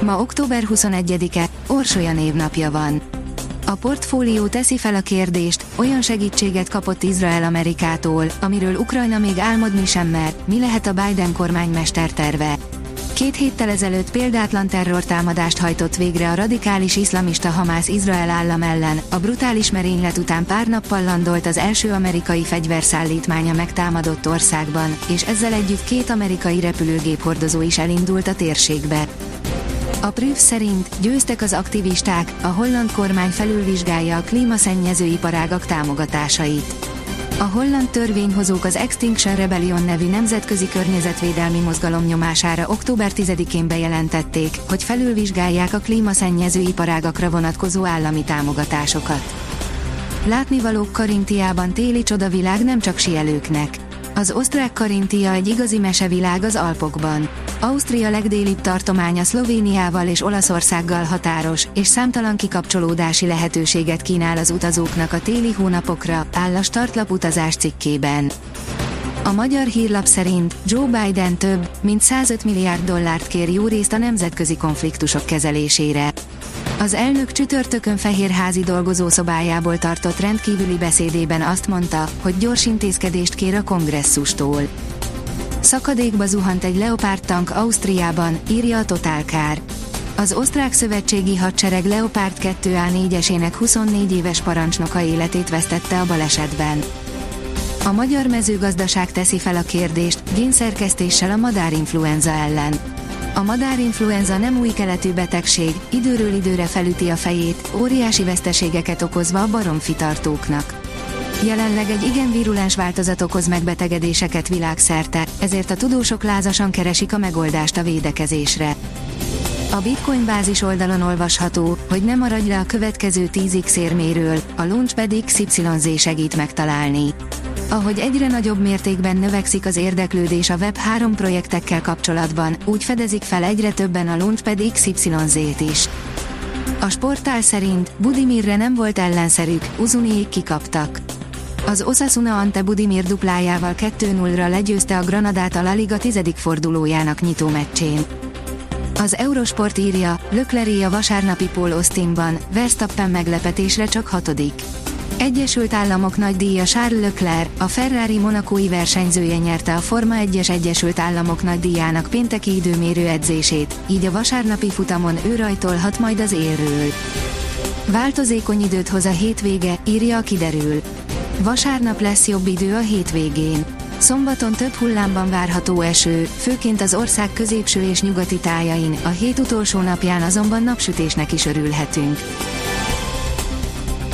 Ma október 21-e, Orsolya névnapja van. A portfólió teszi fel a kérdést, olyan segítséget kapott Izrael Amerikától, amiről Ukrajna még álmodni sem mer, mi lehet a Biden kormány mesterterve. Két héttel ezelőtt példátlan terrortámadást hajtott végre a radikális iszlamista Hamász Izrael állam ellen, a brutális merénylet után pár nappal landolt az első amerikai fegyverszállítmánya megtámadott országban, és ezzel együtt két amerikai repülőgép hordozó is elindult a térségbe. A Prüf szerint győztek az aktivisták, a holland kormány felülvizsgálja a klímaszennyező iparágak támogatásait. A holland törvényhozók az Extinction Rebellion nevű nemzetközi környezetvédelmi mozgalom nyomására október 10-én bejelentették, hogy felülvizsgálják a klímaszennyező iparágakra vonatkozó állami támogatásokat. Látnivalók Karintiában téli csodavilág nem csak sielőknek. Az osztrák Karintia egy igazi mesevilág az Alpokban. Ausztria legdélibb tartománya Szlovéniával és Olaszországgal határos, és számtalan kikapcsolódási lehetőséget kínál az utazóknak a téli hónapokra, áll a startlap utazás cikkében. A magyar hírlap szerint Joe Biden több, mint 105 milliárd dollárt kér jó részt a nemzetközi konfliktusok kezelésére. Az elnök csütörtökön fehérházi dolgozószobájából tartott rendkívüli beszédében azt mondta, hogy gyors intézkedést kér a kongresszustól. Szakadékba zuhant egy Leopard tank Ausztriában, írja a Total Car. Az osztrák szövetségi hadsereg Leopard 2A4-esének 24 éves parancsnoka életét vesztette a balesetben. A magyar mezőgazdaság teszi fel a kérdést, génszerkesztéssel a madárinfluenza ellen. A madárinfluenza nem új keletű betegség, időről időre felüti a fejét, óriási veszteségeket okozva a baromfitartóknak. Jelenleg egy igen virulens változat okoz megbetegedéseket világszerte, ezért a tudósok lázasan keresik a megoldást a védekezésre. A Bitcoin bázis oldalon olvasható, hogy nem maradj le a következő 10x érméről, a Launchpad XYZ segít megtalálni. Ahogy egyre nagyobb mértékben növekszik az érdeklődés a Web3 projektekkel kapcsolatban, úgy fedezik fel egyre többen a Launchpad XYZ-t is. A sportál szerint Budimirre nem volt ellenszerük, Uzuniék kikaptak. Az Osasuna Ante Budimir duplájával 2-0-ra legyőzte a Granadát a La Liga tizedik fordulójának nyitó meccsén. Az Eurosport írja, Lökleri a vasárnapi Paul Austinban, Verstappen meglepetésre csak hatodik. Egyesült Államok nagy díja Charles Leclerc, a Ferrari monakói versenyzője nyerte a Forma 1-es Egyesült Államok nagy díjának pénteki időmérő edzését, így a vasárnapi futamon ő rajtolhat majd az élről. Változékony időt hoz a hétvége, írja a kiderül. Vasárnap lesz jobb idő a hétvégén. Szombaton több hullámban várható eső, főként az ország középső és nyugati tájain, a hét utolsó napján azonban napsütésnek is örülhetünk.